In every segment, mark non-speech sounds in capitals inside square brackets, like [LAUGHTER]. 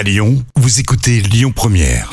À Lyon, vous écoutez Lyon Première.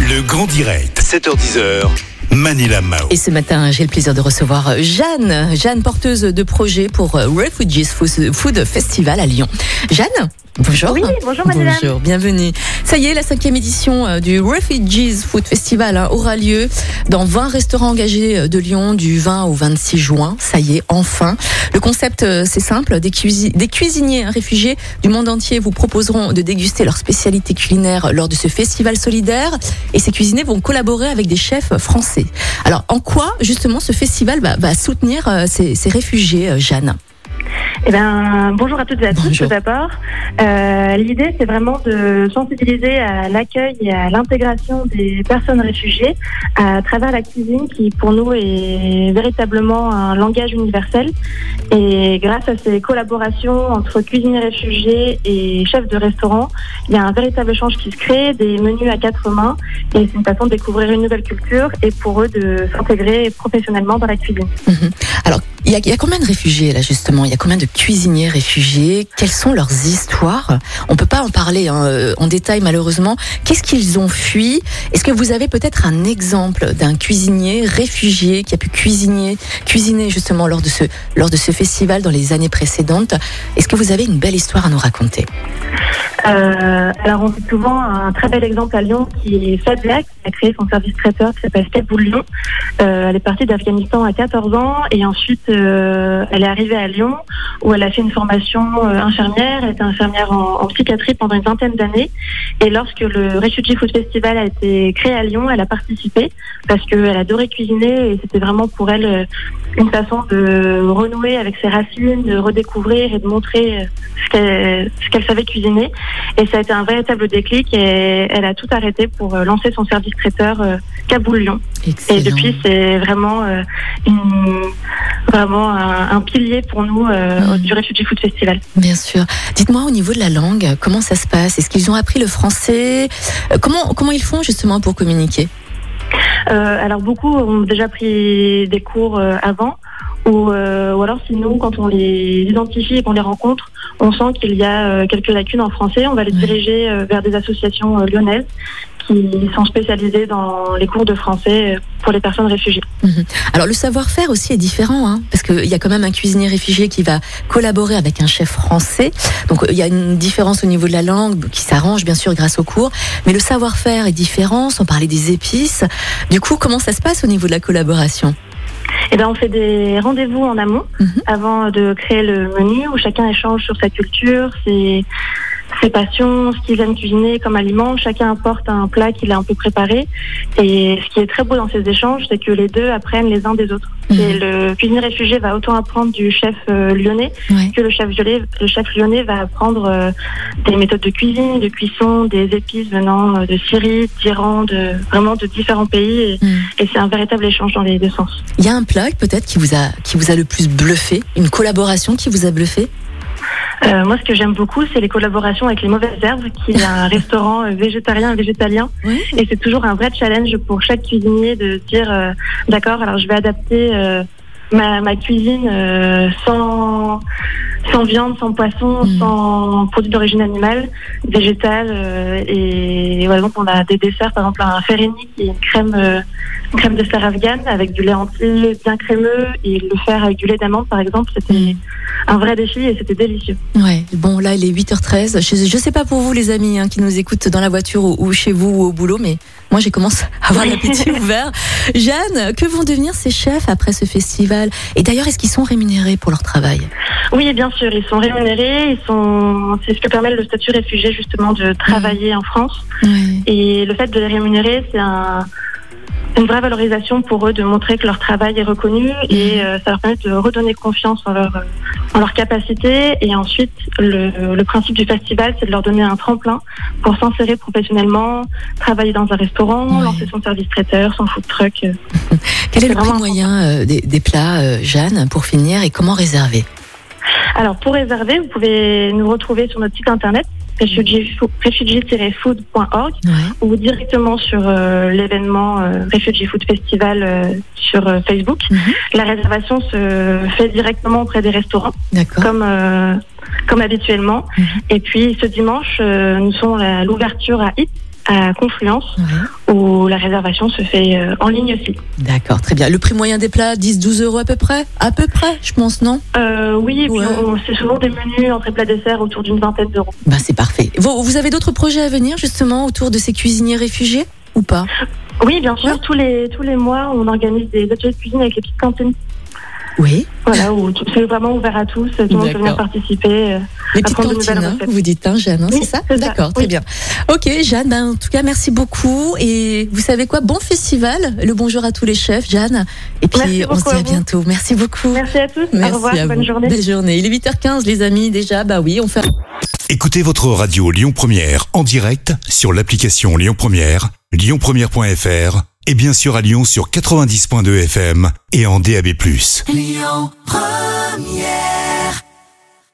Le grand direct, 7h10h. Manila Mao. Et ce matin, j'ai le plaisir de recevoir Jeanne, Jeanne porteuse de projet pour Refugees Food Festival à Lyon. Jeanne Bonjour. Oui, bonjour madame. Bonjour, bienvenue. Ça y est, la cinquième édition euh, du Refugees Food Festival hein, aura lieu dans 20 restaurants engagés euh, de Lyon du 20 au 26 juin. Ça y est, enfin. Le concept, euh, c'est simple. Des, cuisi des cuisiniers réfugiés du monde entier vous proposeront de déguster leurs spécialités culinaires lors de ce festival solidaire. Et ces cuisiniers vont collaborer avec des chefs français. Alors, en quoi, justement, ce festival va, va soutenir ces, ces réfugiés, Jeanne? Eh ben, bonjour à toutes et à tous tout d'abord. Euh, L'idée, c'est vraiment de sensibiliser à l'accueil et à l'intégration des personnes réfugiées à travers la cuisine qui, pour nous, est véritablement un langage universel. Et grâce à ces collaborations entre cuisiniers réfugiés et chefs de restaurant, il y a un véritable échange qui se crée, des menus à quatre mains, et c'est une façon de découvrir une nouvelle culture et pour eux de s'intégrer professionnellement dans la cuisine. Mhm. Alors, il y, a, il y, a, combien de réfugiés là justement? Il y a combien de cuisiniers réfugiés? Quelles sont leurs histoires? On peut pas en parler hein, euh, en détail malheureusement. Qu'est-ce qu'ils ont fui? Est-ce que vous avez peut-être un exemple d'un cuisinier réfugié qui a pu cuisiner, cuisiner justement lors de ce lors de ce festival dans les années précédentes? Est-ce que vous avez une belle histoire à nous raconter? Euh, alors on cite souvent un très bel exemple à Lyon qui est Fadia qui a créé son service traiteur qui s'appelle Step Lyon. Euh, elle est partie d'Afghanistan à 14 ans et ensuite euh, elle est arrivée à Lyon où elle a fait une formation infirmière. Elle était infirmière en, en, psychiatrie pendant une vingtaine d'années et lorsque le Refugee Food Festival a été créé à Lyon, elle a participé parce qu'elle adorait cuisiner et c'était vraiment pour elle une façon de renouer avec ses racines, de redécouvrir et de montrer euh, ce qu'elle qu savait cuisiner. Et ça a été un véritable déclic et elle a tout arrêté pour euh, lancer son service traiteur euh, Kaboul Lyon. Et depuis, c'est vraiment, une, vraiment un, un, pilier pour nous mmh. du Refugee Food Festival. Bien sûr. Dites-moi au niveau de la langue, comment ça se passe? Est-ce qu'ils ont appris le français? Comment, comment ils font justement pour communiquer? Alors beaucoup ont déjà pris des cours euh, avant. Ou, euh, alors sinon, quand on les identifie et qu'on les rencontre, on sent qu'il y a quelques lacunes en français. On va les diriger vers des associations lyonnaises qui sont spécialisées dans les cours de français pour les personnes réfugiées. Mmh. Alors le savoir-faire aussi est différent, hein, parce qu'il y a quand même un cuisinier réfugié qui va collaborer avec un chef français. Donc il y a une différence au niveau de la langue qui s'arrange bien sûr grâce aux cours, mais le savoir-faire est différent, sans parler des épices. Du coup, comment ça se passe au niveau de la collaboration? Eh ben, on fait des rendez-vous en amont mmh. avant de créer le menu où chacun échange sur sa culture, ses, ses passions, ce qu'ils aiment cuisiner comme aliment. Chacun apporte un plat qu'il a un peu préparé. Et ce qui est très beau dans ces échanges, c'est que les deux apprennent les uns des autres. Mmh. Et le cuisinier réfugié va autant apprendre du chef euh, lyonnais ouais. que le chef, lyonnais, le chef lyonnais va apprendre euh, des méthodes de cuisine, de cuisson, des épices venant euh, de Syrie, d'Iran, de vraiment de différents pays. Et, mmh. et c'est un véritable échange dans les deux sens. Il y a un plat peut-être qui vous a qui vous a le plus bluffé, une collaboration qui vous a bluffé? Euh, moi, ce que j'aime beaucoup, c'est les collaborations avec les mauvaises herbes, qui est un [LAUGHS] restaurant euh, végétarien et végétalien. Oui. Et c'est toujours un vrai challenge pour chaque cuisinier de se dire, euh, d'accord, alors je vais adapter euh, ma, ma, cuisine euh, sans, sans viande, sans poisson, mmh. sans produits d'origine animale, végétale. et par exemple, on a des desserts, par exemple un ferrini qui est une crème une crème de fer afghane avec du lait entier bien crémeux et le faire avec du lait d'amande par exemple, c'était mmh. un vrai défi et c'était délicieux. Ouais, bon là il est 8h13. Je, je sais pas pour vous les amis hein, qui nous écoutent dans la voiture ou, ou, chez vous ou au boulot, mais moi j'ai commencé à avoir l'appétit [LAUGHS] ouvert. Jeanne, que vont devenir ces chefs après ce festival? Et d'ailleurs, est-ce qu'ils sont rémunérés pour leur travail? Oui, bien sûr, ils sont rémunérés. Ils sont, c'est ce que permet le statut réfugié justement de travailler mmh. en France. Et le fait de les rémunérer, c'est un une vraie valorisation pour eux de montrer que leur travail est reconnu et euh, ça leur permet de redonner confiance en leur, en leur capacité. Et ensuite, le, le principe du festival, c'est de leur donner un tremplin pour s'insérer professionnellement, travailler dans un restaurant, ouais. lancer son service traiteur, son food truck. [LAUGHS] Quel est, est le prix moyen euh, des, des, plats, euh, Jeanne, pour finir, et comment réserver? Alors pour réserver, vous pouvez nous retrouver sur notre site internet refugee-food.org ouais. ou directement sur euh, l'événement euh, Refugee Food Festival euh, sur euh, Facebook. Mm -hmm. La réservation se fait directement auprès des restaurants, comme comme habituellement. Mhm. Et puis ce dimanche, nous sommes à l'ouverture à HIT, à Confluence, où la réservation se fait euh, en ligne aussi. D'accord, très bien. Le prix moyen des plats, 10-12 euros à peu près? À peu près, je pense, non? Euh, oui, et puis Ouais. c'est souvent des menus entrée plat dessert autour d'une vingtaine d'euros. Ben c'est parfait. Vous, vous avez d'autres projets à venir justement autour de ces cuisiniers réfugiés ou pas? Oui, bien sûr, Ouais. tous les tous les mois, on organise des ateliers de cuisine avec les petites cantines. Oui. Voilà, où c'est vraiment ouvert à tous, tout le monde peut venir participer. Les petites cantines, hein, vous dites, hein, Jeanne, hein, Oui, c'est ça D'accord, très oui. bien. Ok, Jeanne, ben, en tout cas, merci beaucoup. Et vous savez quoi Bon festival. Le bonjour à tous les chefs, Jeanne. Et puis, Merci on se dit à bientôt. Merci beaucoup. Merci à tous, Merci au revoir, bonne journée. Belle journée. Il est 8h15, les amis, déjà. Bah oui, on fait. Écoutez votre radio Lyon Première en direct sur l'application Lyon Première, lyonpremière.fr et bien sûr à Lyon sur 90.2 FM et en DAB+.